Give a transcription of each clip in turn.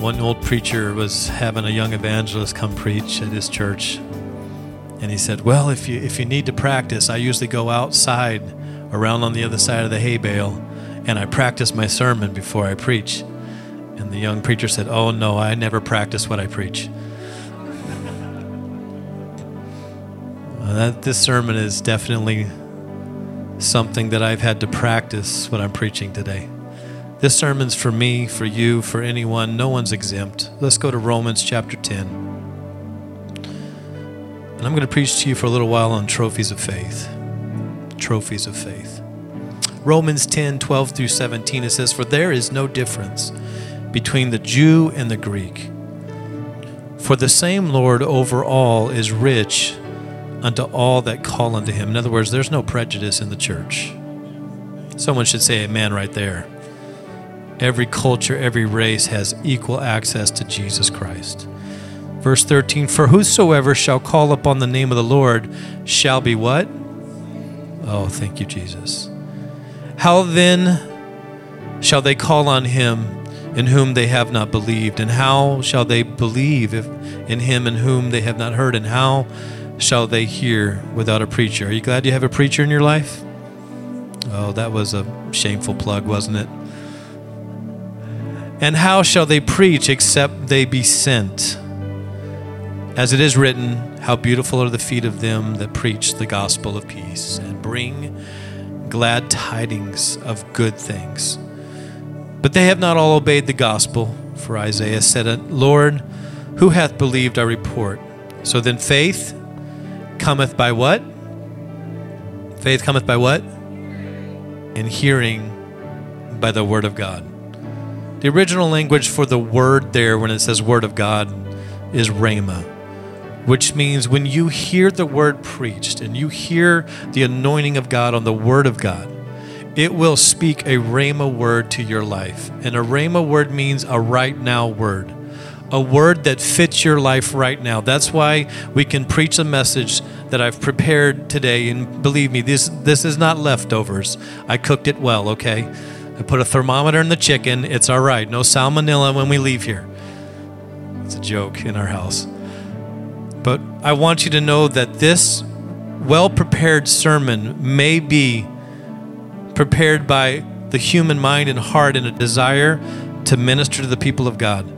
One old preacher was having a young evangelist come preach at his church. And he said, Well, if you, if you need to practice, I usually go outside around on the other side of the hay bale and I practice my sermon before I preach. And the young preacher said, Oh, no, I never practice what I preach. Well, that, this sermon is definitely something that I've had to practice what I'm preaching today. This sermon's for me, for you, for anyone. No one's exempt. Let's go to Romans chapter 10. And I'm going to preach to you for a little while on trophies of faith. Trophies of faith. Romans 10 12 through 17, it says, For there is no difference between the Jew and the Greek. For the same Lord over all is rich unto all that call unto him. In other words, there's no prejudice in the church. Someone should say amen right there every culture, every race has equal access to Jesus Christ. Verse 13 For whosoever shall call upon the name of the Lord shall be what? Oh, thank you, Jesus. How then shall they call on him in whom they have not believed? And how shall they believe if, in him in whom they have not heard? And how shall they hear without a preacher? Are you glad you have a preacher in your life? Oh, that was a shameful plug, wasn't it? And how shall they preach except they be sent? As it is written, How beautiful are the feet of them that preach the gospel of peace and bring glad tidings of good things. But they have not all obeyed the gospel, for Isaiah said, Lord, who hath believed our report? So then faith cometh by what? Faith cometh by what? And hearing by the word of God. The original language for the word there, when it says word of God, is rhema, which means when you hear the word preached and you hear the anointing of God on the word of God, it will speak a rhema word to your life. And a rhema word means a right now word, a word that fits your life right now. That's why we can preach a message that I've prepared today. And believe me, this, this is not leftovers. I cooked it well, okay? I put a thermometer in the chicken. It's all right. No salmonella when we leave here. It's a joke in our house. But I want you to know that this well prepared sermon may be prepared by the human mind and heart in a desire to minister to the people of God.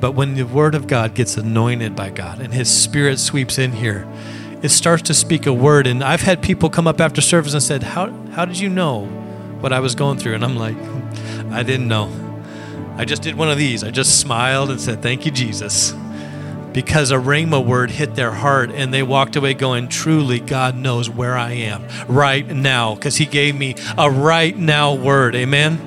But when the Word of God gets anointed by God and His Spirit sweeps in here, it starts to speak a word. And I've had people come up after service and said, How, how did you know what I was going through. And I'm like, I didn't know. I just did one of these. I just smiled and said, Thank you, Jesus. Because a rhema word hit their heart and they walked away going, Truly, God knows where I am right now because He gave me a right now word. Amen.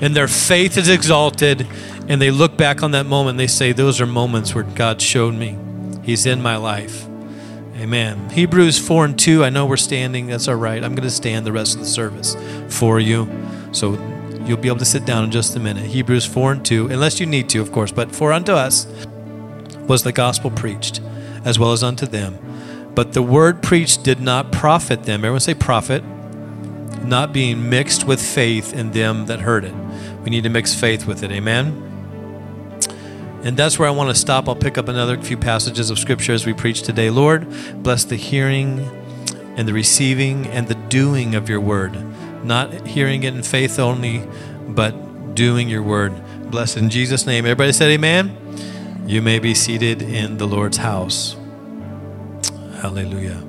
And their faith is exalted and they look back on that moment and they say, Those are moments where God showed me He's in my life. Amen. Hebrews 4 and 2. I know we're standing. That's all right. I'm going to stand the rest of the service for you. So you'll be able to sit down in just a minute. Hebrews 4 and 2, unless you need to, of course. But for unto us was the gospel preached, as well as unto them. But the word preached did not profit them. Everyone say profit. Not being mixed with faith in them that heard it. We need to mix faith with it. Amen. And that's where I want to stop. I'll pick up another few passages of scripture as we preach today. Lord, bless the hearing and the receiving and the doing of your word. Not hearing it in faith only, but doing your word. Bless in Jesus' name. Everybody said amen. You may be seated in the Lord's house. Hallelujah.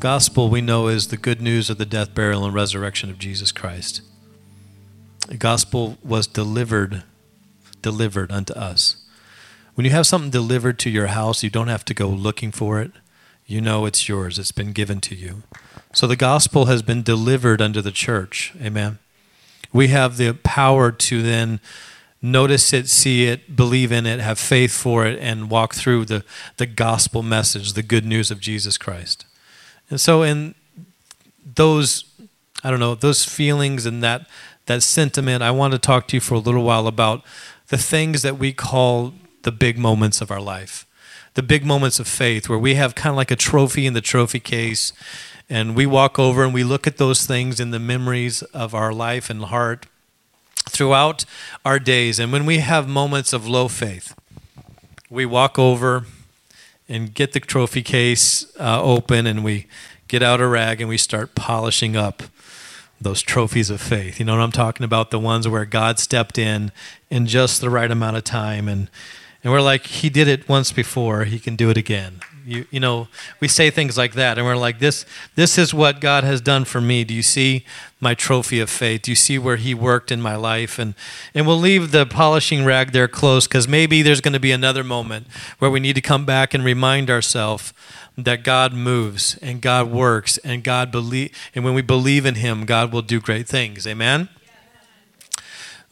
Gospel, we know, is the good news of the death, burial, and resurrection of Jesus Christ. The gospel was delivered delivered unto us. When you have something delivered to your house, you don't have to go looking for it. You know it's yours, it's been given to you. So the gospel has been delivered unto the church. Amen. We have the power to then notice it, see it, believe in it, have faith for it, and walk through the, the gospel message, the good news of Jesus Christ. And so, in those, I don't know, those feelings and that, that sentiment, I want to talk to you for a little while about the things that we call the big moments of our life, the big moments of faith, where we have kind of like a trophy in the trophy case, and we walk over and we look at those things in the memories of our life and heart throughout our days. And when we have moments of low faith, we walk over and get the trophy case uh, open and we get out a rag and we start polishing up those trophies of faith. You know what I'm talking about? The ones where God stepped in in just the right amount of time and and we're like, He did it once before, He can do it again. You, you know, we say things like that, and we're like, this, this is what God has done for me. Do you see my trophy of faith? Do you see where He worked in my life? And, and we'll leave the polishing rag there close because maybe there's going to be another moment where we need to come back and remind ourselves that God moves and God works and God believe and when we believe in him God will do great things. Amen.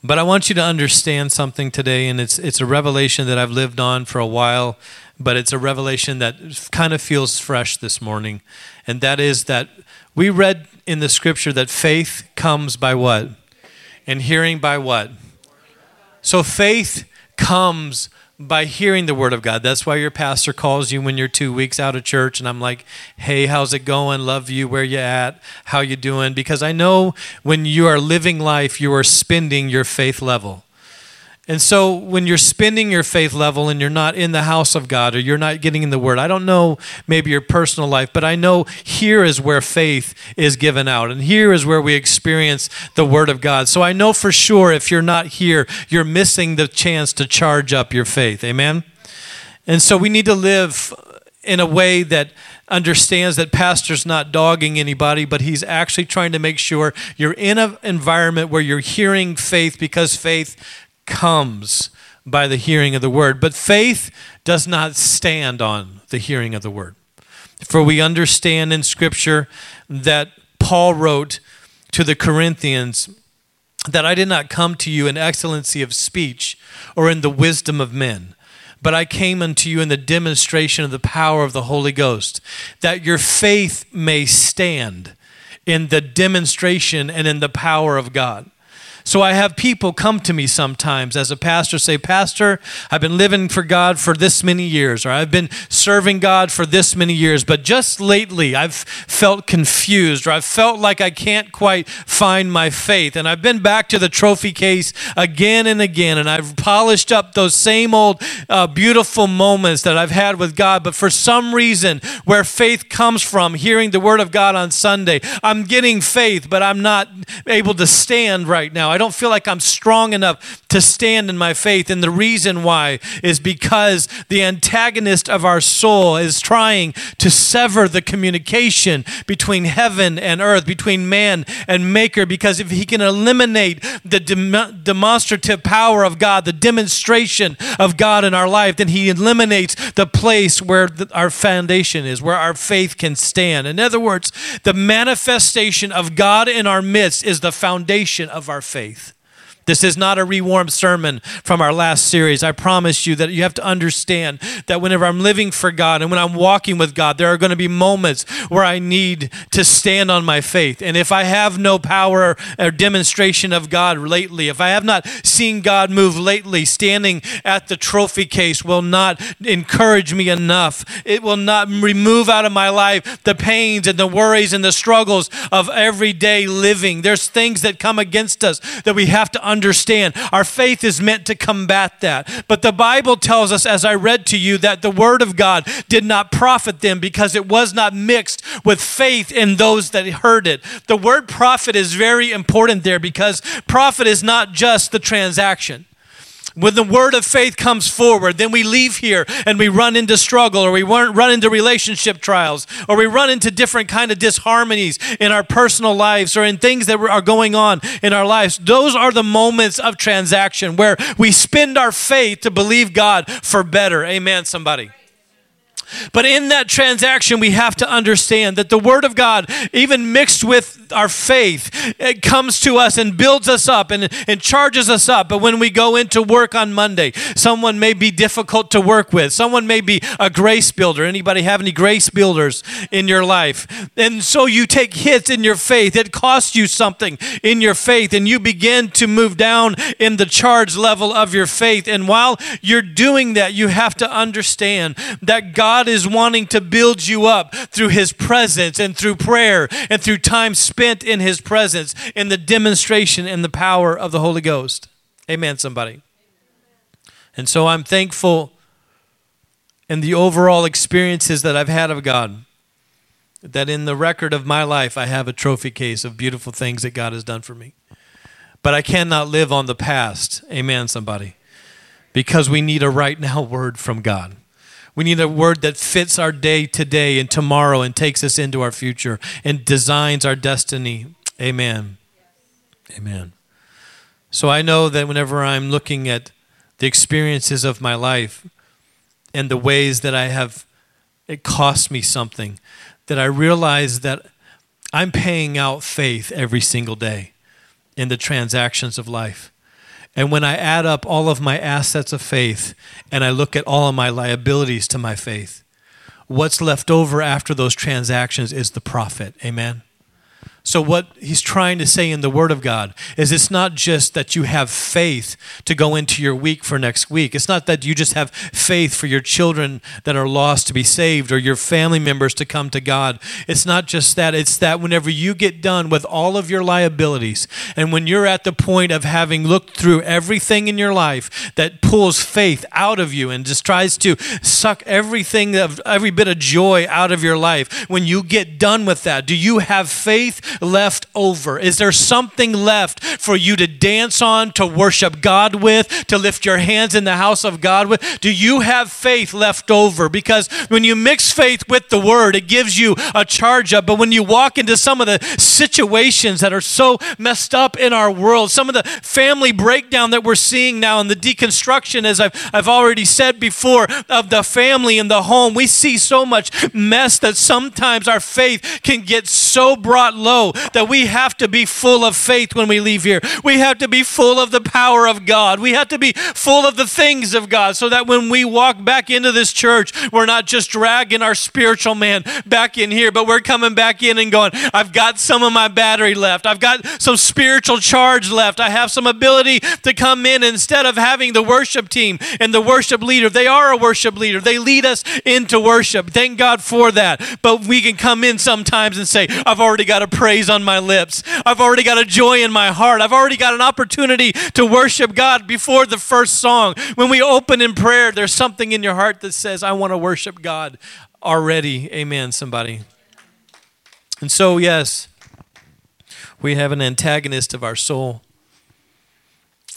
But I want you to understand something today, and it's, it's a revelation that I've lived on for a while, but it's a revelation that kind of feels fresh this morning. And that is that we read in the scripture that faith comes by what? And hearing by what? So faith comes by hearing the word of God. That's why your pastor calls you when you're two weeks out of church and I'm like, hey, how's it going? Love you. Where you at? How you doing? Because I know when you are living life, you are spending your faith level. And so when you're spending your faith level and you're not in the house of God or you're not getting in the word, I don't know maybe your personal life, but I know here is where faith is given out and here is where we experience the word of God. So I know for sure if you're not here, you're missing the chance to charge up your faith. Amen. And so we need to live in a way that understands that pastor's not dogging anybody but he's actually trying to make sure you're in an environment where you're hearing faith because faith comes by the hearing of the word. But faith does not stand on the hearing of the word. For we understand in Scripture that Paul wrote to the Corinthians that I did not come to you in excellency of speech or in the wisdom of men, but I came unto you in the demonstration of the power of the Holy Ghost, that your faith may stand in the demonstration and in the power of God. So I have people come to me sometimes as a pastor say, Pastor, I've been living for God for this many years, or I've been serving God for this many years, but just lately I've felt confused, or I've felt like I can't quite find my faith. And I've been back to the trophy case again and again, and I've polished up those same old uh, beautiful moments that I've had with God. But for some reason, where faith comes from, hearing the Word of God on Sunday, I'm getting faith, but I'm not able to stand right now. I don't feel like I'm strong enough to stand in my faith. And the reason why is because the antagonist of our soul is trying to sever the communication between heaven and earth, between man and maker. Because if he can eliminate the dem- demonstrative power of God, the demonstration of God in our life, then he eliminates the place where the, our foundation is, where our faith can stand. In other words, the manifestation of God in our midst is the foundation of our faith faith. This is not a rewarmed sermon from our last series. I promise you that you have to understand that whenever I'm living for God and when I'm walking with God, there are going to be moments where I need to stand on my faith. And if I have no power or demonstration of God lately, if I have not seen God move lately, standing at the trophy case will not encourage me enough. It will not remove out of my life the pains and the worries and the struggles of everyday living. There's things that come against us that we have to understand understand. Our faith is meant to combat that. But the Bible tells us, as I read to you, that the Word of God did not profit them because it was not mixed with faith in those that heard it. The word profit is very important there because profit is not just the transaction. When the word of faith comes forward, then we leave here and we run into struggle or we run into relationship trials or we run into different kind of disharmonies in our personal lives or in things that are going on in our lives. Those are the moments of transaction where we spend our faith to believe God for better. Amen, somebody. But in that transaction, we have to understand that the Word of God, even mixed with our faith, it comes to us and builds us up and, and charges us up. But when we go into work on Monday, someone may be difficult to work with. Someone may be a grace builder. Anybody have any grace builders in your life? And so you take hits in your faith. It costs you something in your faith, and you begin to move down in the charge level of your faith. And while you're doing that, you have to understand that God God is wanting to build you up through His presence and through prayer and through time spent in His presence, in the demonstration and the power of the Holy Ghost. Amen, somebody. And so I'm thankful in the overall experiences that I've had of God. That in the record of my life, I have a trophy case of beautiful things that God has done for me. But I cannot live on the past. Amen, somebody. Because we need a right now word from God. We need a word that fits our day today and tomorrow and takes us into our future and designs our destiny. Amen. Amen. So I know that whenever I'm looking at the experiences of my life and the ways that I have, it cost me something, that I realize that I'm paying out faith every single day in the transactions of life. And when I add up all of my assets of faith and I look at all of my liabilities to my faith, what's left over after those transactions is the profit. Amen. So, what he's trying to say in the Word of God is it's not just that you have faith to go into your week for next week. It's not that you just have faith for your children that are lost to be saved or your family members to come to God. It's not just that. It's that whenever you get done with all of your liabilities and when you're at the point of having looked through everything in your life that pulls faith out of you and just tries to suck everything of every bit of joy out of your life, when you get done with that, do you have faith? Left over? Is there something left for you to dance on, to worship God with, to lift your hands in the house of God with? Do you have faith left over? Because when you mix faith with the word, it gives you a charge up. But when you walk into some of the situations that are so messed up in our world, some of the family breakdown that we're seeing now and the deconstruction, as I've, I've already said before, of the family and the home, we see so much mess that sometimes our faith can get so brought low that we have to be full of faith when we leave here. We have to be full of the power of God. We have to be full of the things of God so that when we walk back into this church, we're not just dragging our spiritual man back in here, but we're coming back in and going, I've got some of my battery left. I've got some spiritual charge left. I have some ability to come in instead of having the worship team and the worship leader. They are a worship leader. They lead us into worship. Thank God for that. But we can come in sometimes and say, I've already got to pray praise on my lips. I've already got a joy in my heart. I've already got an opportunity to worship God before the first song. When we open in prayer, there's something in your heart that says, I want to worship God already. Amen, somebody. And so, yes, we have an antagonist of our soul.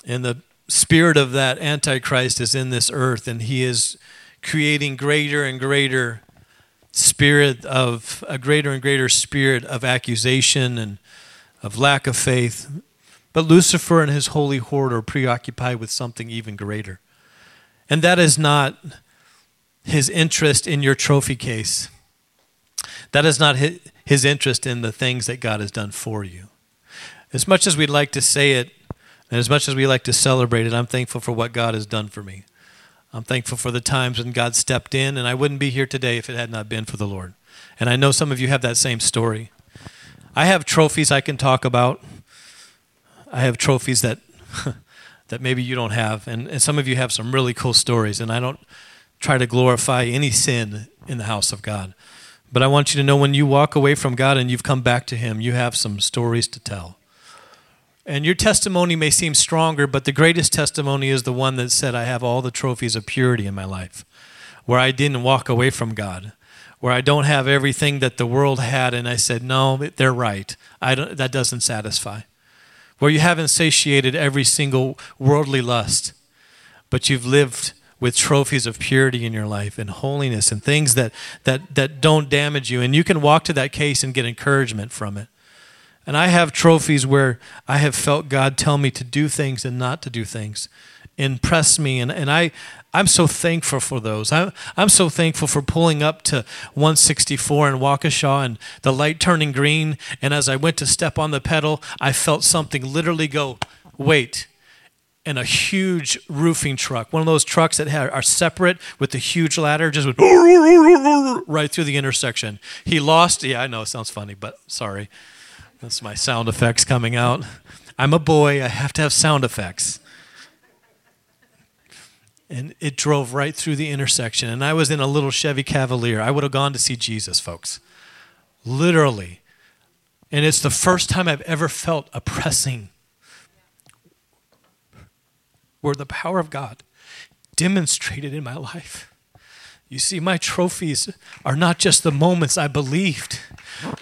And the spirit of that Antichrist is in this earth, and he is creating greater and greater spirit of a greater and greater spirit of accusation and of lack of faith. But Lucifer and his holy horde are preoccupied with something even greater. And that is not his interest in your trophy case. That is not his interest in the things that God has done for you. As much as we'd like to say it, and as much as we like to celebrate it, I'm thankful for what God has done for me. I'm thankful for the times when God stepped in, and I wouldn't be here today if it had not been for the Lord. And I know some of you have that same story. I have trophies I can talk about. I have trophies that that maybe you don't have, and, and some of you have some really cool stories. And I don't try to glorify any sin in the house of God. But I want you to know when you walk away from God and you've come back to Him, you have some stories to tell. And your testimony may seem stronger, but the greatest testimony is the one that said, I have all the trophies of purity in my life, where I didn't walk away from God, where I don't have everything that the world had, and I said, No, they're right. That doesn't satisfy. Where you haven't satiated every single worldly lust, but you've lived with trophies of purity in your life and holiness and things that, that, that don't damage you. And you can walk to that case and get encouragement from it. And I have trophies where I have felt God tell me to do things and not to do things, impress me. And, and I, I'm so thankful for those. I'm, I'm so thankful for pulling up to 164 in Waukesha and the light turning green. And as I went to step on the pedal, I felt something literally go, wait. And a huge roofing truck, one of those trucks that are separate with the huge ladder, just went right through the intersection. He lost, yeah, I know it sounds funny, but sorry. That's my sound effects coming out. I'm a boy, I have to have sound effects and it drove right through the intersection. And I was in a little Chevy Cavalier. I would have gone to see Jesus, folks. Literally. And it's the first time I've ever felt a pressing where the power of God demonstrated in my life. You see, my trophies are not just the moments I believed,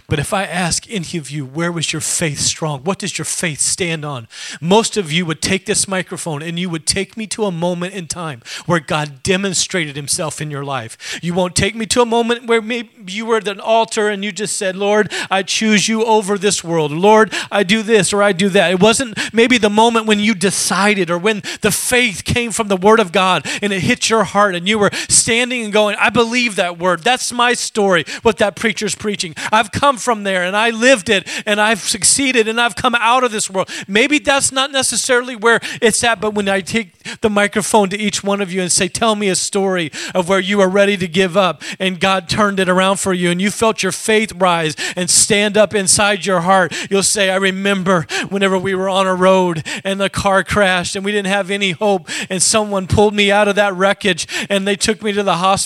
but if I ask any of you, where was your faith strong? What does your faith stand on? Most of you would take this microphone and you would take me to a moment in time where God demonstrated himself in your life. You won't take me to a moment where maybe you were at an altar and you just said, Lord, I choose you over this world. Lord, I do this or I do that. It wasn't maybe the moment when you decided or when the faith came from the Word of God and it hit your heart and you were standing and going, I believe that word. That's my story, what that preacher's preaching. I've come from there and I lived it and I've succeeded and I've come out of this world. Maybe that's not necessarily where it's at, but when I take the microphone to each one of you and say, Tell me a story of where you were ready to give up and God turned it around for you and you felt your faith rise and stand up inside your heart, you'll say, I remember whenever we were on a road and the car crashed and we didn't have any hope and someone pulled me out of that wreckage and they took me to the hospital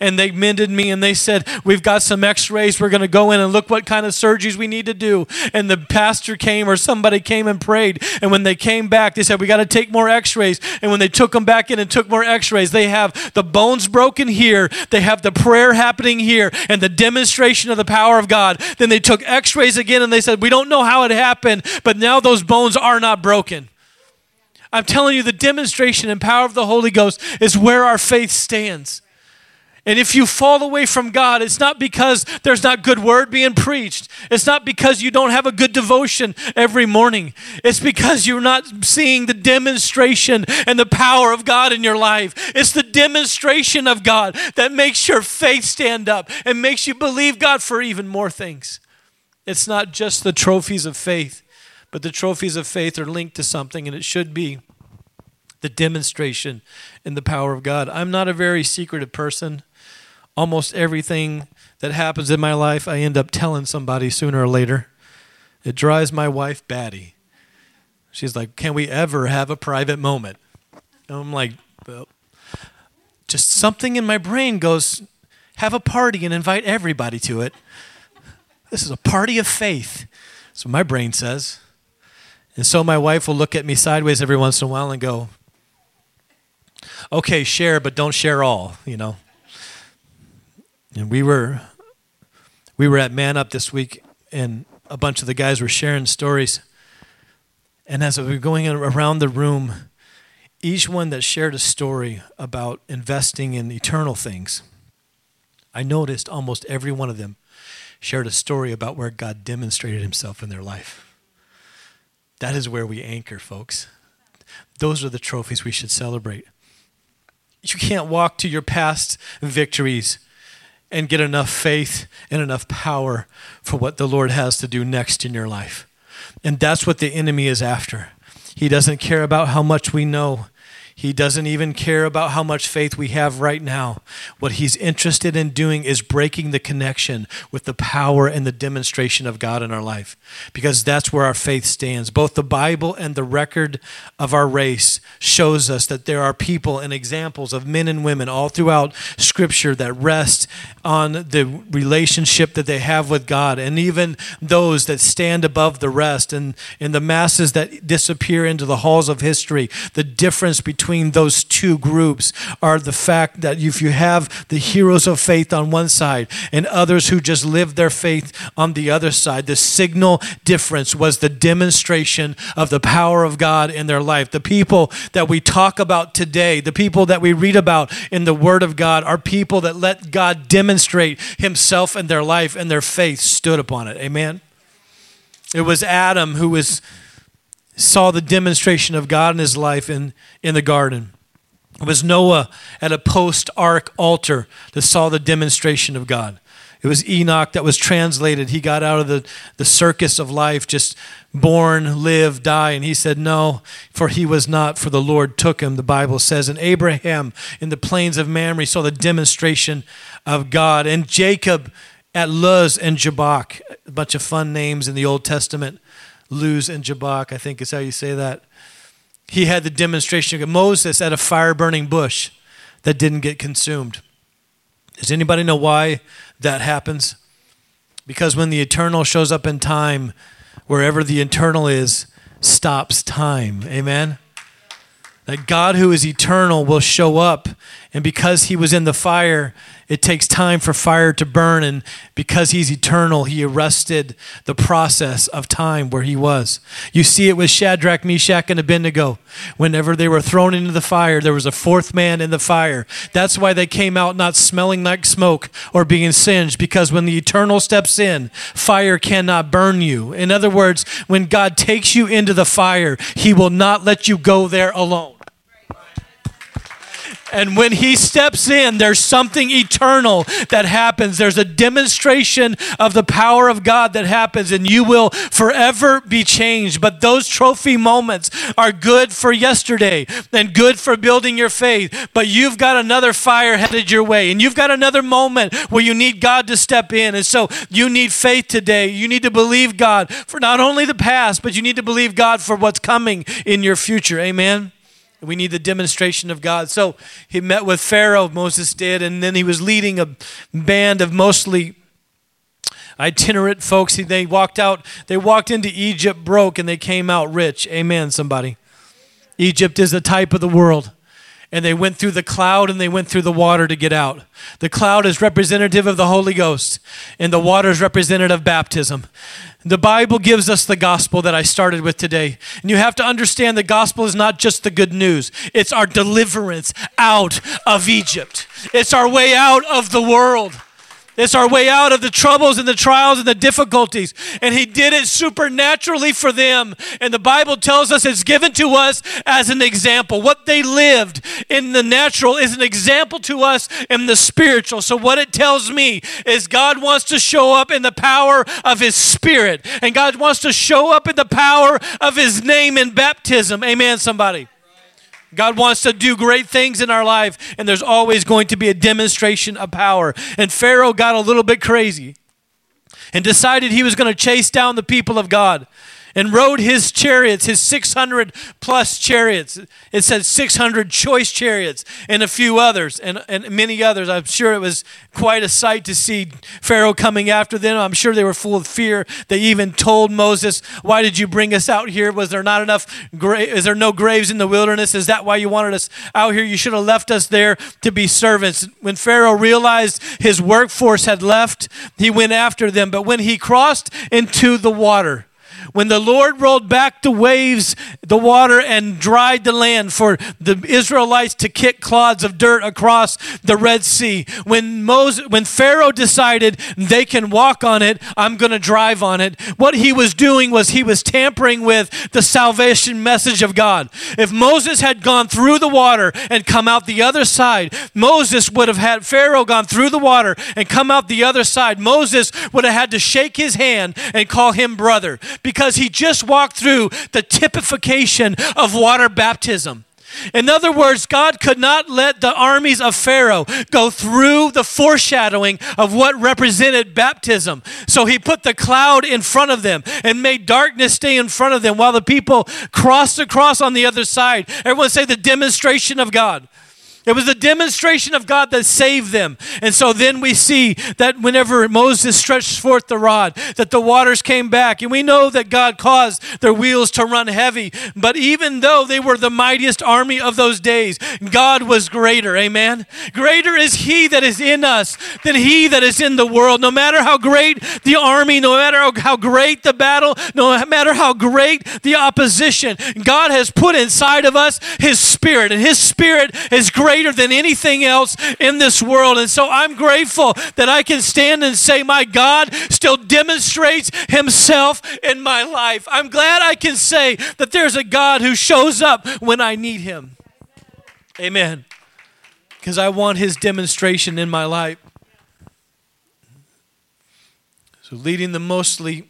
and they mended me and they said, We've got some x rays. We're going to go in and look what kind of surgeries we need to do. And the pastor came or somebody came and prayed. And when they came back, they said, We got to take more x rays. And when they took them back in and took more x rays, they have the bones broken here, they have the prayer happening here, and the demonstration of the power of God. Then they took x rays again and they said, We don't know how it happened, but now those bones are not broken. I'm telling you, the demonstration and power of the Holy Ghost is where our faith stands. And if you fall away from God, it's not because there's not good word being preached. It's not because you don't have a good devotion every morning. It's because you're not seeing the demonstration and the power of God in your life. It's the demonstration of God that makes your faith stand up and makes you believe God for even more things. It's not just the trophies of faith, but the trophies of faith are linked to something, and it should be the demonstration and the power of God. I'm not a very secretive person almost everything that happens in my life, I end up telling somebody sooner or later. It drives my wife batty. She's like, Can we ever have a private moment? And I'm like, well, just something in my brain goes, Have a party and invite everybody to it. This is a party of faith. What my brain says. And so my wife will look at me sideways every once in a while and go, Okay, share, but don't share all, you know. And we were we were at Man Up this week, and a bunch of the guys were sharing stories. And as we were going around the room, each one that shared a story about investing in eternal things, I noticed almost every one of them shared a story about where God demonstrated himself in their life. That is where we anchor, folks. Those are the trophies we should celebrate. You can't walk to your past victories and get enough faith and enough power for what the Lord has to do next in your life. And that's what the enemy is after. He doesn't care about how much we know. He doesn't even care about how much faith we have right now. What he's interested in doing is breaking the connection with the power and the demonstration of God in our life, because that's where our faith stands. Both the Bible and the record of our race shows us that there are people and examples of men and women all throughout Scripture that rest on the relationship that they have with God, and even those that stand above the rest, and in the masses that disappear into the halls of history. The difference between between those two groups are the fact that if you have the heroes of faith on one side and others who just live their faith on the other side, the signal difference was the demonstration of the power of God in their life. The people that we talk about today, the people that we read about in the Word of God, are people that let God demonstrate Himself in their life and their faith stood upon it. Amen. It was Adam who was saw the demonstration of God in his life in, in the garden. It was Noah at a post ark altar that saw the demonstration of God. It was Enoch that was translated. He got out of the, the circus of life, just born, live, die. And he said, No, for he was not, for the Lord took him, the Bible says. And Abraham in the plains of Mamre saw the demonstration of God. And Jacob at Luz and Jabbok, a bunch of fun names in the Old Testament. Luz and Jabbok, I think is how you say that. He had the demonstration of Moses at a fire burning bush that didn't get consumed. Does anybody know why that happens? Because when the eternal shows up in time, wherever the eternal is, stops time. Amen? That God, who is eternal, will show up. And because he was in the fire, it takes time for fire to burn, and because he's eternal, he arrested the process of time where he was. You see it with Shadrach, Meshach, and Abednego. Whenever they were thrown into the fire, there was a fourth man in the fire. That's why they came out not smelling like smoke or being singed, because when the eternal steps in, fire cannot burn you. In other words, when God takes you into the fire, he will not let you go there alone. And when he steps in, there's something eternal that happens. There's a demonstration of the power of God that happens, and you will forever be changed. But those trophy moments are good for yesterday and good for building your faith. But you've got another fire headed your way, and you've got another moment where you need God to step in. And so you need faith today. You need to believe God for not only the past, but you need to believe God for what's coming in your future. Amen. We need the demonstration of God. So he met with Pharaoh, Moses did, and then he was leading a band of mostly itinerant folks. They walked out, they walked into Egypt broke and they came out rich. Amen, somebody. Egypt is the type of the world and they went through the cloud and they went through the water to get out. The cloud is representative of the Holy Ghost, and the water is representative of baptism. The Bible gives us the gospel that I started with today. And you have to understand the gospel is not just the good news, it's our deliverance out of Egypt, it's our way out of the world. It's our way out of the troubles and the trials and the difficulties. And He did it supernaturally for them. And the Bible tells us it's given to us as an example. What they lived in the natural is an example to us in the spiritual. So, what it tells me is God wants to show up in the power of His Spirit. And God wants to show up in the power of His name in baptism. Amen, somebody. God wants to do great things in our life, and there's always going to be a demonstration of power. And Pharaoh got a little bit crazy and decided he was going to chase down the people of God and rode his chariots, his 600 plus chariots. It said 600 choice chariots and a few others and, and many others. I'm sure it was quite a sight to see Pharaoh coming after them. I'm sure they were full of fear. They even told Moses, Why did you bring us out here? Was there not enough, gra- is there no graves in the wilderness? Is that why you wanted us out here? You should have left us there to be servants. When Pharaoh realized his workforce had left, he went after them. But when he crossed into the water, when the Lord rolled back the waves, the water, and dried the land for the Israelites to kick clods of dirt across the Red Sea, when Moses, when Pharaoh decided they can walk on it, I'm going to drive on it. What he was doing was he was tampering with the salvation message of God. If Moses had gone through the water and come out the other side, Moses would have had Pharaoh gone through the water and come out the other side. Moses would have had to shake his hand and call him brother because he just walked through the typification of water baptism. In other words, God could not let the armies of Pharaoh go through the foreshadowing of what represented baptism. So he put the cloud in front of them and made darkness stay in front of them while the people crossed across on the other side. Everyone say the demonstration of God. It was a demonstration of God that saved them. And so then we see that whenever Moses stretched forth the rod, that the waters came back. And we know that God caused their wheels to run heavy. But even though they were the mightiest army of those days, God was greater. Amen. Greater is He that is in us than He that is in the world. No matter how great the army, no matter how great the battle, no matter how great the opposition, God has put inside of us His Spirit. And His Spirit is great greater than anything else in this world. And so I'm grateful that I can stand and say, My God still demonstrates Himself in my life. I'm glad I can say that there's a God who shows up when I need Him. Amen. because I want his demonstration in my life. So, leading the mostly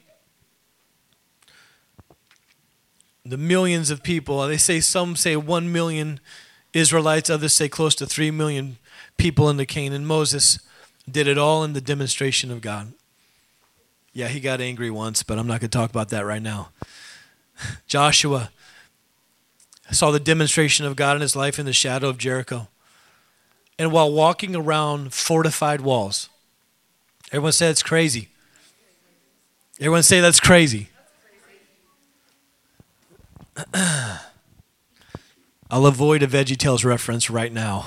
the millions of people, they say some say 1 million Israelites, others say close to 3 million people in the Canaan. Moses did it all in the demonstration of God. Yeah, he got angry once, but I'm not going to talk about that right now. Joshua saw the demonstration of God in his life in the shadow of Jericho. And while walking around fortified walls, everyone said it's crazy. Everyone say that's crazy. I'll avoid a VeggieTales reference right now.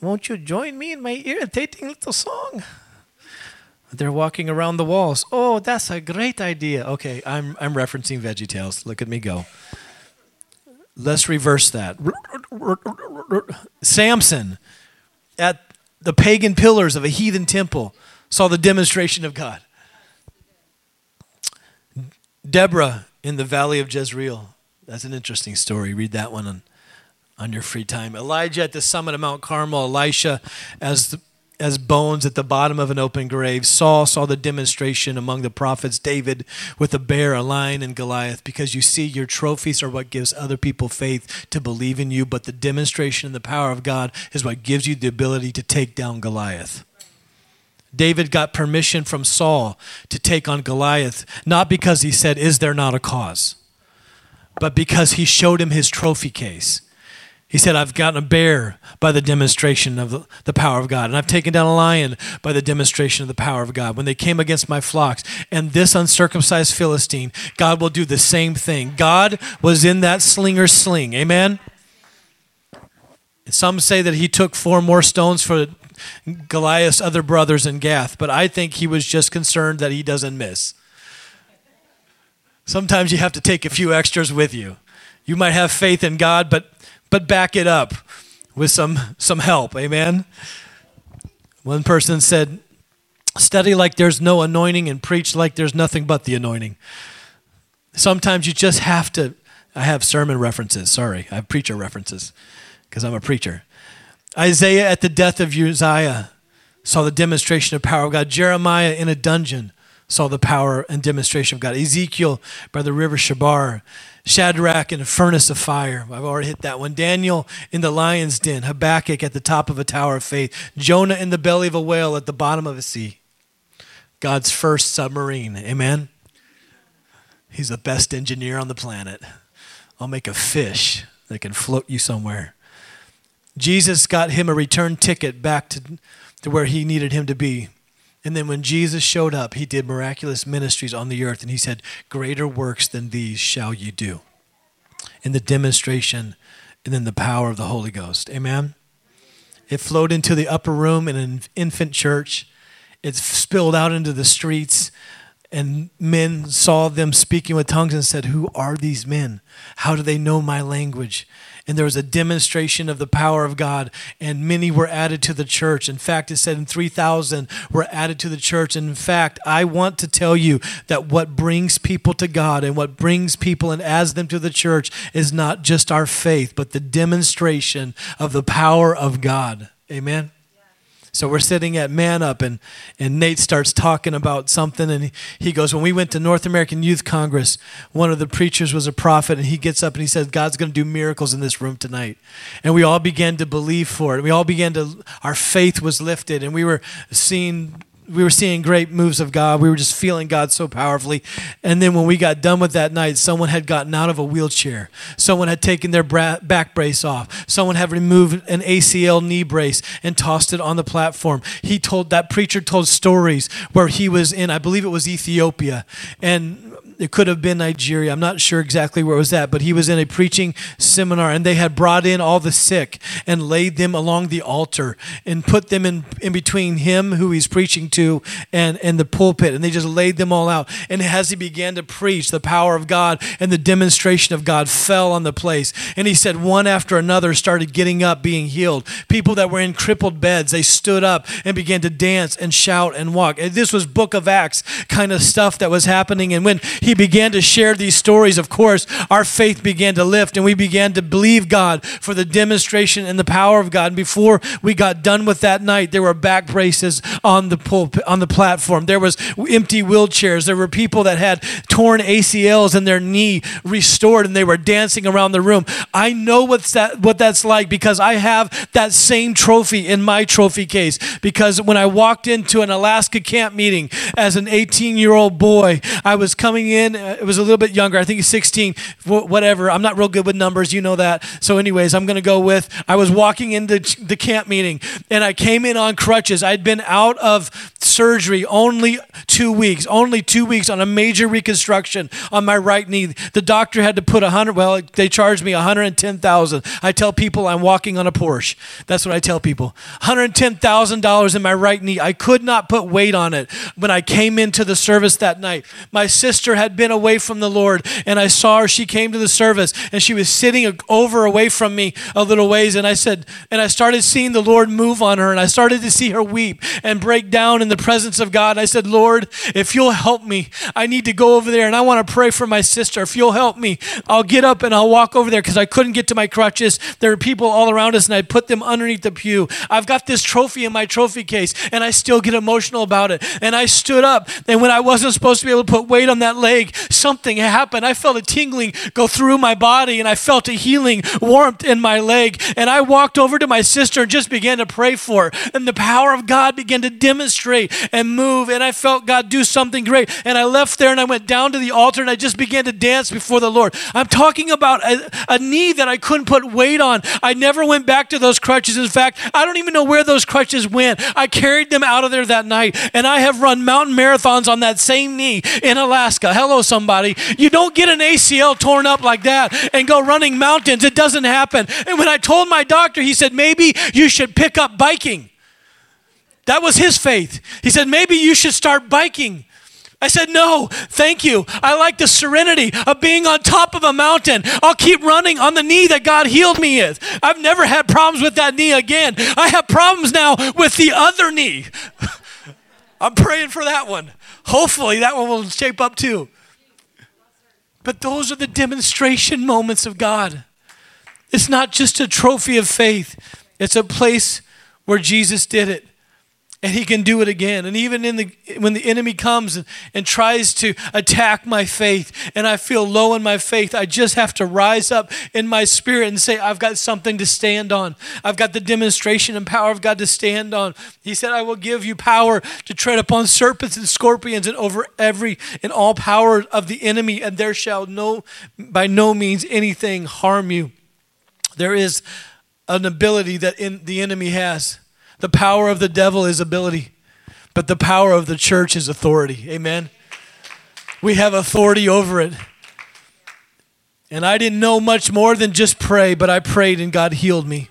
Won't you join me in my irritating little song? They're walking around the walls. Oh, that's a great idea. Okay, I'm, I'm referencing VeggieTales. Look at me go. Let's reverse that. Samson, at the pagan pillars of a heathen temple, saw the demonstration of God. Deborah in the valley of Jezreel. That's an interesting story. Read that one on, on your free time. Elijah at the summit of Mount Carmel. Elisha as the as bones at the bottom of an open grave. Saul saw the demonstration among the prophets, David with a bear, a lion, and Goliath, because you see, your trophies are what gives other people faith to believe in you, but the demonstration and the power of God is what gives you the ability to take down Goliath. David got permission from Saul to take on Goliath, not because he said, Is there not a cause? But because he showed him his trophy case. He said, I've gotten a bear by the demonstration of the power of God, and I've taken down a lion by the demonstration of the power of God. When they came against my flocks, and this uncircumcised Philistine, God will do the same thing. God was in that slinger's sling. Amen? Some say that he took four more stones for Goliath's other brothers in Gath, but I think he was just concerned that he doesn't miss. Sometimes you have to take a few extras with you. You might have faith in God, but but back it up with some, some help. Amen? One person said, Study like there's no anointing and preach like there's nothing but the anointing. Sometimes you just have to. I have sermon references, sorry. I have preacher references because I'm a preacher. Isaiah at the death of Uzziah saw the demonstration of power of God. Jeremiah in a dungeon saw the power and demonstration of God. Ezekiel by the river Chebar. Shadrach in a furnace of fire. I've already hit that one. Daniel in the lion's den. Habakkuk at the top of a tower of faith. Jonah in the belly of a whale at the bottom of a sea. God's first submarine. Amen. He's the best engineer on the planet. I'll make a fish that can float you somewhere. Jesus got him a return ticket back to, to where he needed him to be. And then when Jesus showed up, he did miraculous ministries on the earth, and he said, Greater works than these shall you do. In the demonstration and then the power of the Holy Ghost. Amen? It flowed into the upper room in an infant church. It spilled out into the streets, and men saw them speaking with tongues and said, Who are these men? How do they know my language? And there was a demonstration of the power of God, and many were added to the church. In fact, it said in 3,000 were added to the church. And in fact, I want to tell you that what brings people to God and what brings people and adds them to the church is not just our faith, but the demonstration of the power of God. Amen. So we're sitting at Man Up, and, and Nate starts talking about something, and he, he goes, When we went to North American Youth Congress, one of the preachers was a prophet, and he gets up and he says, God's going to do miracles in this room tonight. And we all began to believe for it. We all began to, our faith was lifted, and we were seeing we were seeing great moves of God. We were just feeling God so powerfully. And then when we got done with that night, someone had gotten out of a wheelchair. Someone had taken their back brace off. Someone had removed an ACL knee brace and tossed it on the platform. He told that preacher told stories where he was in, I believe it was Ethiopia, and it could have been Nigeria. I'm not sure exactly where it was at, but he was in a preaching seminar and they had brought in all the sick and laid them along the altar and put them in, in between him who he's preaching to and, and the pulpit. And they just laid them all out. And as he began to preach, the power of God and the demonstration of God fell on the place. And he said, one after another started getting up, being healed. People that were in crippled beds, they stood up and began to dance and shout and walk. This was book of Acts kind of stuff that was happening. And when he began to share these stories, of course, our faith began to lift and we began to believe God for the demonstration and the power of God. And before we got done with that night, there were back braces on the pulpit, on the platform. There was empty wheelchairs. There were people that had torn ACLs and their knee restored and they were dancing around the room. I know what's that what that's like because I have that same trophy in my trophy case because when I walked into an Alaska camp meeting as an 18-year-old boy, I was coming in uh, it was a little bit younger. I think he's 16, whatever. I'm not real good with numbers, you know that. So anyways, I'm going to go with I was walking into the camp meeting and I came in on crutches. I'd been out of surgery only 2 weeks, only 2 weeks on a major reconstruction on my right knee. The doctor had to put a 100 well, they charged me 110,000. I tell people I'm walking on a Porsche. That's what I tell people. $110,000 in my right knee. I could not put weight on it when I came into the service that night. My sister had been away from the Lord and I saw her. She came to the service and she was sitting over away from me a little ways. And I said, and I started seeing the Lord move on her and I started to see her weep and break down in the presence of God. I said, Lord, if you'll help me, I need to go over there and I want to pray for my sister. If you'll help me, I'll get up and I'll walk over there because I couldn't get to my crutches. There were people all around us and I put them underneath the pew. I've got this trophy in my trophy case and I still get emotional about it. And I stood up and when I wasn't supposed to be able to put weight on that leg, something happened. I felt a tingling go through my body and I felt a healing warmth in my leg. And I walked over to my sister and just began to pray for her. And the power of God began to demonstrate and move. And I felt God do something great. And I left there and I went down to the altar and I just began to dance before the Lord. I'm talking about a, a knee that I couldn't put weight on. I never went back to those crutches. In fact, I don't even know where those crutches went. I carried them out of there that night. And I have run mountain marathons on that same knee in Alaska. Hello, somebody. You don't get an ACL torn up like that and go running mountains. It doesn't happen. And when I told my doctor, he said, maybe you should pick up biking. That was his faith. He said, maybe you should start biking. I said, No, thank you. I like the serenity of being on top of a mountain. I'll keep running on the knee that God healed me with. I've never had problems with that knee again. I have problems now with the other knee. I'm praying for that one. Hopefully, that one will shape up too. But those are the demonstration moments of God. It's not just a trophy of faith, it's a place where Jesus did it and he can do it again. And even in the when the enemy comes and, and tries to attack my faith and i feel low in my faith i just have to rise up in my spirit and say i've got something to stand on. I've got the demonstration and power of god to stand on. He said i will give you power to tread upon serpents and scorpions and over every and all power of the enemy and there shall no by no means anything harm you. There is an ability that in, the enemy has the power of the devil is ability, but the power of the church is authority. Amen. We have authority over it. And I didn't know much more than just pray, but I prayed and God healed me.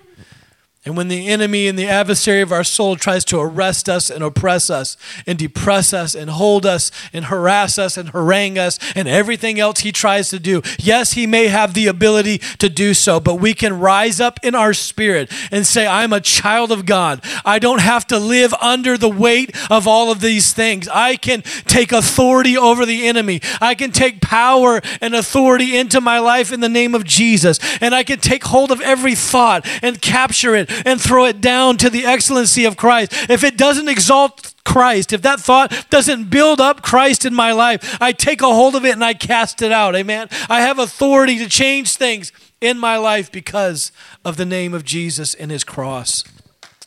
And when the enemy and the adversary of our soul tries to arrest us and oppress us and depress us and hold us and harass us and harangue us and everything else he tries to do, yes, he may have the ability to do so, but we can rise up in our spirit and say, I'm a child of God. I don't have to live under the weight of all of these things. I can take authority over the enemy. I can take power and authority into my life in the name of Jesus. And I can take hold of every thought and capture it and throw it down to the excellency of Christ. If it doesn't exalt Christ, if that thought doesn't build up Christ in my life, I take a hold of it and I cast it out. Amen. I have authority to change things in my life because of the name of Jesus and his cross.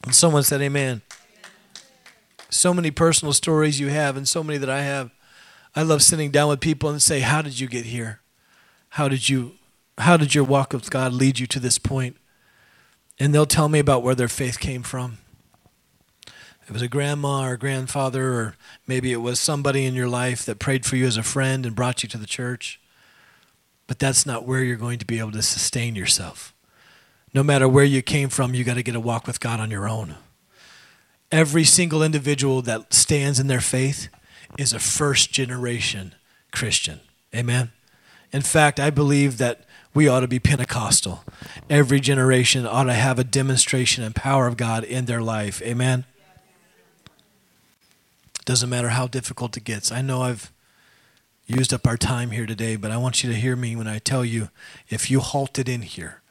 And someone said, Amen. So many personal stories you have, and so many that I have. I love sitting down with people and say, How did you get here? How did you how did your walk with God lead you to this point? And they'll tell me about where their faith came from. It was a grandma or grandfather, or maybe it was somebody in your life that prayed for you as a friend and brought you to the church. But that's not where you're going to be able to sustain yourself. No matter where you came from, you got to get a walk with God on your own. Every single individual that stands in their faith is a first generation Christian. Amen. In fact, I believe that we ought to be Pentecostal. Every generation ought to have a demonstration and power of God in their life. Amen. Doesn't matter how difficult it gets. I know I've used up our time here today, but I want you to hear me when I tell you if you halted in here,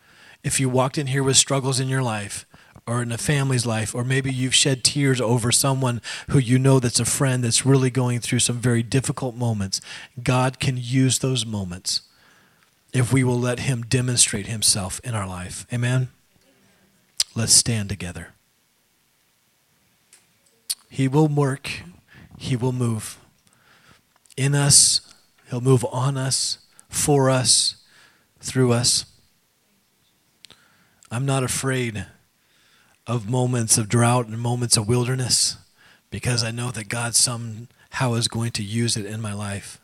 if you walked in here with struggles in your life, or in a family's life, or maybe you've shed tears over someone who you know that's a friend that's really going through some very difficult moments, God can use those moments if we will let Him demonstrate Himself in our life. Amen? Let's stand together. He will work, He will move in us, He'll move on us, for us, through us. I'm not afraid of moments of drought and moments of wilderness because I know that God somehow is going to use it in my life.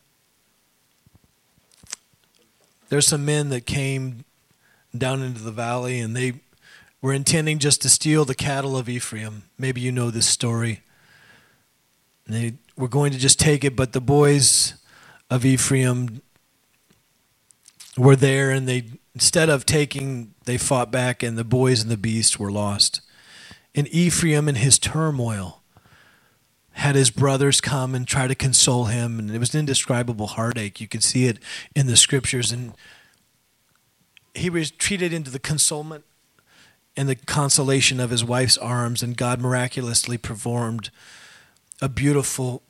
There's some men that came down into the valley and they were intending just to steal the cattle of Ephraim. Maybe you know this story. They were going to just take it, but the boys of Ephraim were there and they instead of taking they fought back and the boys and the beast were lost. And Ephraim in his turmoil had his brothers come and try to console him and it was an indescribable heartache. You can see it in the scriptures and he retreated into the consolement and the consolation of his wife's arms and God miraculously performed a beautiful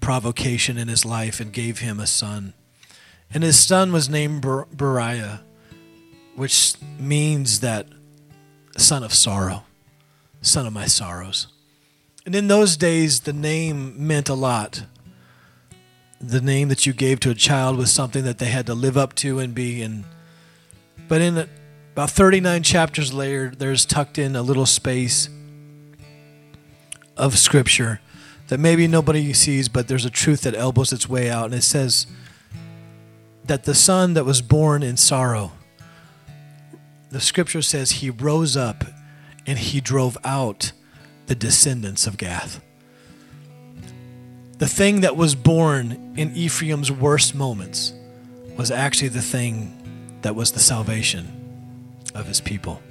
provocation in his life and gave him a son. And his son was named Ber- Beriah, which means that son of sorrow, son of my sorrows. And in those days, the name meant a lot. The name that you gave to a child was something that they had to live up to and be. And but in about 39 chapters later, there's tucked in a little space of scripture that maybe nobody sees, but there's a truth that elbows its way out. And it says that the son that was born in sorrow, the scripture says he rose up and he drove out the descendants of Gath. The thing that was born in Ephraim's worst moments was actually the thing that was the salvation of his people.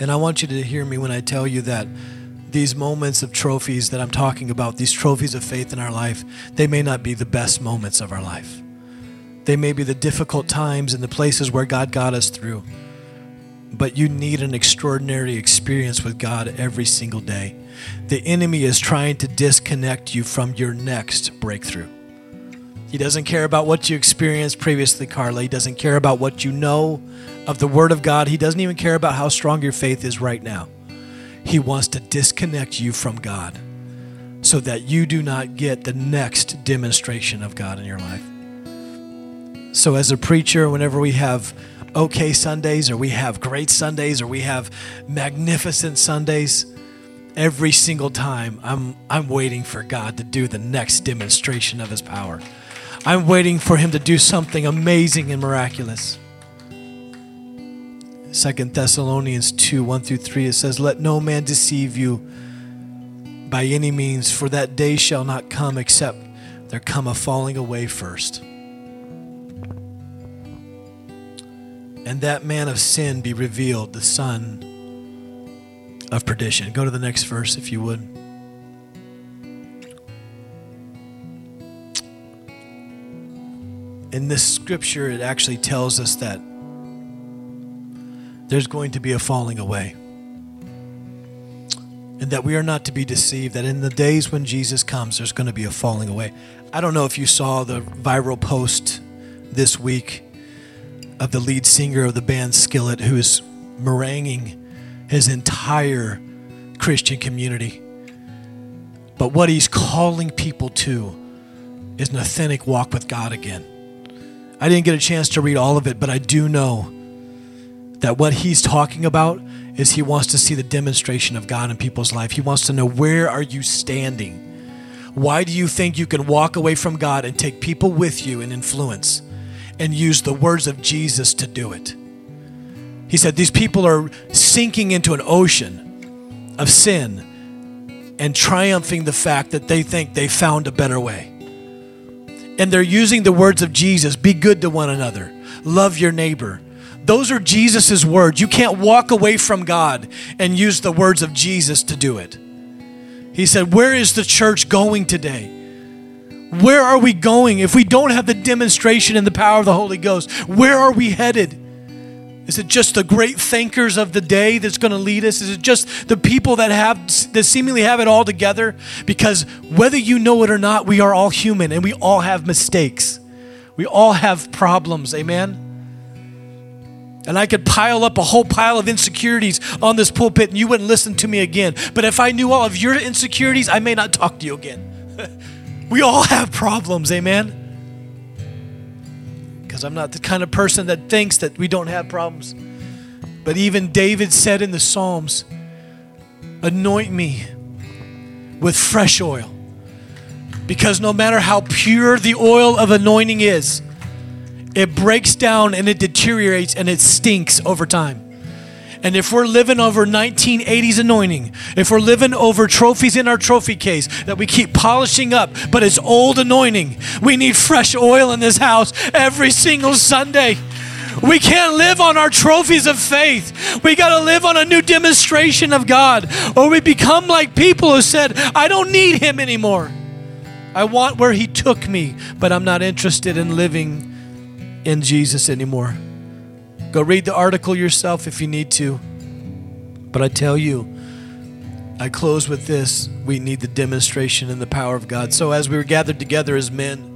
And I want you to hear me when I tell you that these moments of trophies that I'm talking about, these trophies of faith in our life, they may not be the best moments of our life. They may be the difficult times and the places where God got us through. But you need an extraordinary experience with God every single day. The enemy is trying to disconnect you from your next breakthrough. He doesn't care about what you experienced previously, Carla. He doesn't care about what you know of the Word of God. He doesn't even care about how strong your faith is right now. He wants to disconnect you from God so that you do not get the next demonstration of God in your life. So, as a preacher, whenever we have okay Sundays, or we have great Sundays, or we have magnificent Sundays, every single time I'm, I'm waiting for God to do the next demonstration of His power. I'm waiting for Him to do something amazing and miraculous. Second Thessalonians 2 1 through 3, it says, Let no man deceive you by any means, for that day shall not come except there come a falling away first. And that man of sin be revealed, the son of perdition. Go to the next verse if you would. In this scripture, it actually tells us that there's going to be a falling away. And that we are not to be deceived, that in the days when Jesus comes, there's going to be a falling away. I don't know if you saw the viral post this week of the lead singer of the band Skillet, who is meringuing his entire Christian community. But what he's calling people to is an authentic walk with God again. I didn't get a chance to read all of it, but I do know that what he's talking about is he wants to see the demonstration of God in people's life. He wants to know where are you standing? Why do you think you can walk away from God and take people with you and influence and use the words of Jesus to do it? He said these people are sinking into an ocean of sin and triumphing the fact that they think they found a better way. And they're using the words of Jesus be good to one another, love your neighbor, those are Jesus' words. You can't walk away from God and use the words of Jesus to do it. He said, Where is the church going today? Where are we going if we don't have the demonstration and the power of the Holy Ghost? Where are we headed? Is it just the great thinkers of the day that's going to lead us? Is it just the people that have that seemingly have it all together? Because whether you know it or not, we are all human and we all have mistakes. We all have problems. Amen. And I could pile up a whole pile of insecurities on this pulpit and you wouldn't listen to me again. But if I knew all of your insecurities, I may not talk to you again. we all have problems, amen? Because I'm not the kind of person that thinks that we don't have problems. But even David said in the Psalms, Anoint me with fresh oil. Because no matter how pure the oil of anointing is, it breaks down and it deteriorates and it stinks over time. And if we're living over 1980s anointing, if we're living over trophies in our trophy case that we keep polishing up, but it's old anointing, we need fresh oil in this house every single Sunday. We can't live on our trophies of faith. We got to live on a new demonstration of God, or we become like people who said, I don't need Him anymore. I want where He took me, but I'm not interested in living in Jesus anymore. Go read the article yourself if you need to. But I tell you, I close with this. We need the demonstration and the power of God. So, as we were gathered together as men,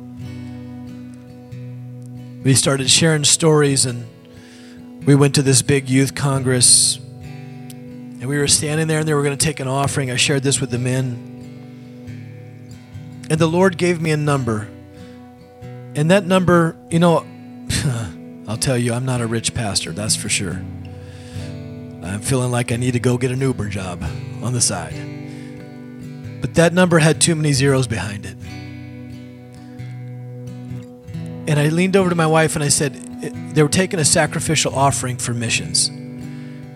we started sharing stories and we went to this big youth congress and we were standing there and they were going to take an offering. I shared this with the men. And the Lord gave me a number. And that number, you know, I'll tell you, I'm not a rich pastor, that's for sure. I'm feeling like I need to go get an Uber job on the side. But that number had too many zeros behind it. And I leaned over to my wife and I said, eh, they were taking a sacrificial offering for missions.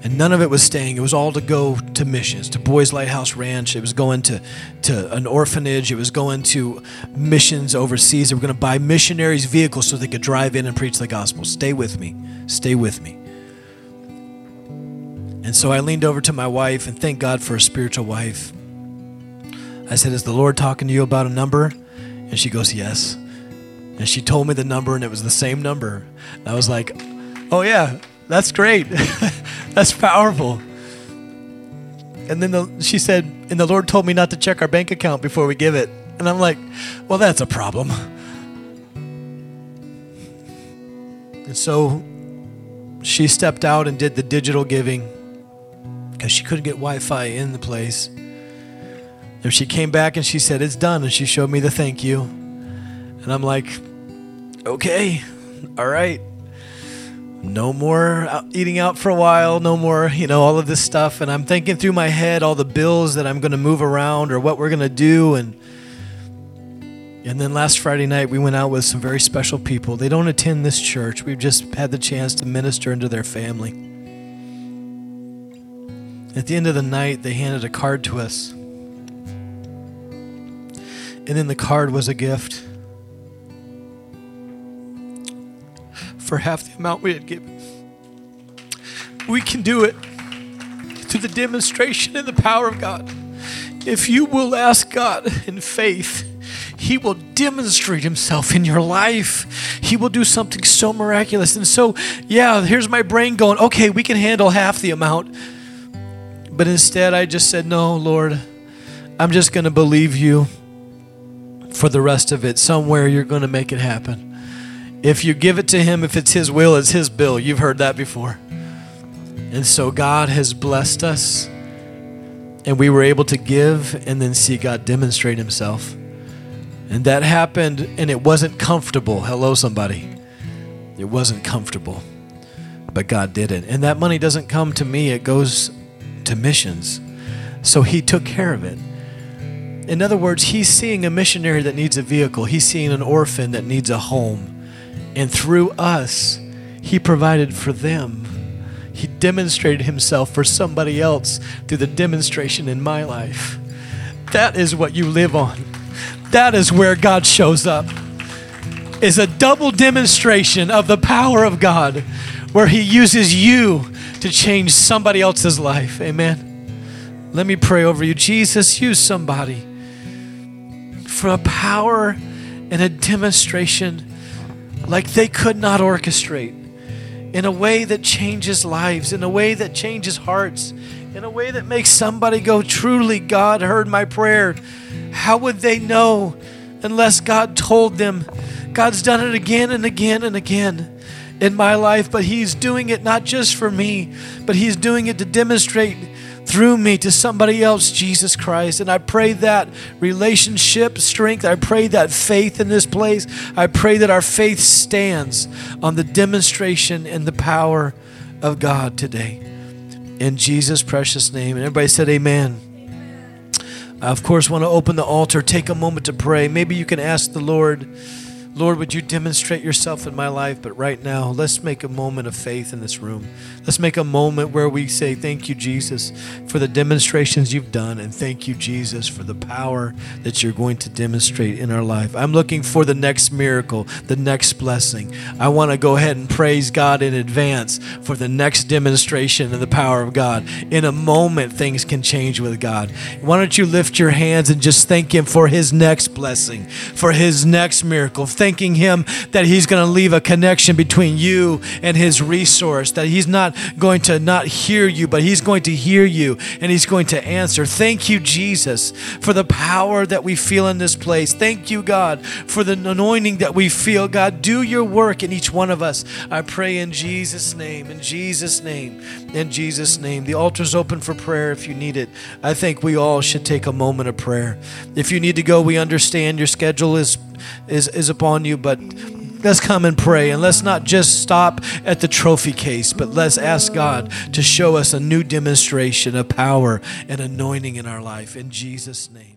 And none of it was staying. It was all to go to missions, to Boys Lighthouse Ranch. It was going to, to an orphanage. It was going to missions overseas. They were going to buy missionaries' vehicles so they could drive in and preach the gospel. Stay with me. Stay with me. And so I leaned over to my wife and thank God for a spiritual wife. I said, Is the Lord talking to you about a number? And she goes, Yes. And she told me the number, and it was the same number. And I was like, Oh, yeah, that's great. that's powerful. And then the, she said, And the Lord told me not to check our bank account before we give it. And I'm like, Well, that's a problem. And so she stepped out and did the digital giving because she couldn't get Wi Fi in the place. And she came back and she said, It's done. And she showed me the thank you. And I'm like, okay, all right. No more uh, eating out for a while, no more, you know, all of this stuff. And I'm thinking through my head all the bills that I'm going to move around or what we're going to do. And, and then last Friday night, we went out with some very special people. They don't attend this church. We've just had the chance to minister into their family. At the end of the night, they handed a card to us. And in the card was a gift. For half the amount we had given. We can do it through the demonstration and the power of God. If you will ask God in faith, He will demonstrate Himself in your life. He will do something so miraculous. And so, yeah, here's my brain going, okay, we can handle half the amount. But instead, I just said, no, Lord, I'm just going to believe you for the rest of it. Somewhere you're going to make it happen. If you give it to Him, if it's His will, it's His bill. You've heard that before. And so God has blessed us, and we were able to give and then see God demonstrate Himself. And that happened, and it wasn't comfortable. Hello, somebody. It wasn't comfortable, but God did it. And that money doesn't come to me, it goes to missions. So He took care of it. In other words, He's seeing a missionary that needs a vehicle, He's seeing an orphan that needs a home. Mm. And through us, He provided for them. He demonstrated Himself for somebody else through the demonstration in my life. That is what you live on. That is where God shows up. Is a double demonstration of the power of God where He uses you to change somebody else's life. Amen. Let me pray over you. Jesus, use somebody for a power and a demonstration like they could not orchestrate, in a way that changes lives, in a way that changes hearts, in a way that makes somebody go, Truly, God heard my prayer. How would they know unless God told them? God's done it again and again and again in my life, but He's doing it not just for me, but He's doing it to demonstrate through me to somebody else, Jesus Christ. And I pray that relationship strength, I pray that faith in this place, I pray that our faith stands on the demonstration and the power of God today. In Jesus' precious name. And everybody said, Amen. I, of course, want to open the altar, take a moment to pray. Maybe you can ask the Lord. Lord, would you demonstrate yourself in my life? But right now, let's make a moment of faith in this room. Let's make a moment where we say, Thank you, Jesus, for the demonstrations you've done, and thank you, Jesus, for the power that you're going to demonstrate in our life. I'm looking for the next miracle, the next blessing. I want to go ahead and praise God in advance for the next demonstration of the power of God. In a moment, things can change with God. Why don't you lift your hands and just thank Him for His next blessing, for His next miracle? Thanking Him that He's going to leave a connection between you and His resource, that He's not going to not hear you, but He's going to hear you and He's going to answer. Thank you, Jesus, for the power that we feel in this place. Thank you, God, for the anointing that we feel. God, do your work in each one of us. I pray in Jesus' name, in Jesus' name, in Jesus' name. The altar's open for prayer if you need it. I think we all should take a moment of prayer. If you need to go, we understand your schedule is is, is upon you, but let's come and pray and let's not just stop at the trophy case, but let's ask God to show us a new demonstration of power and anointing in our life. In Jesus' name.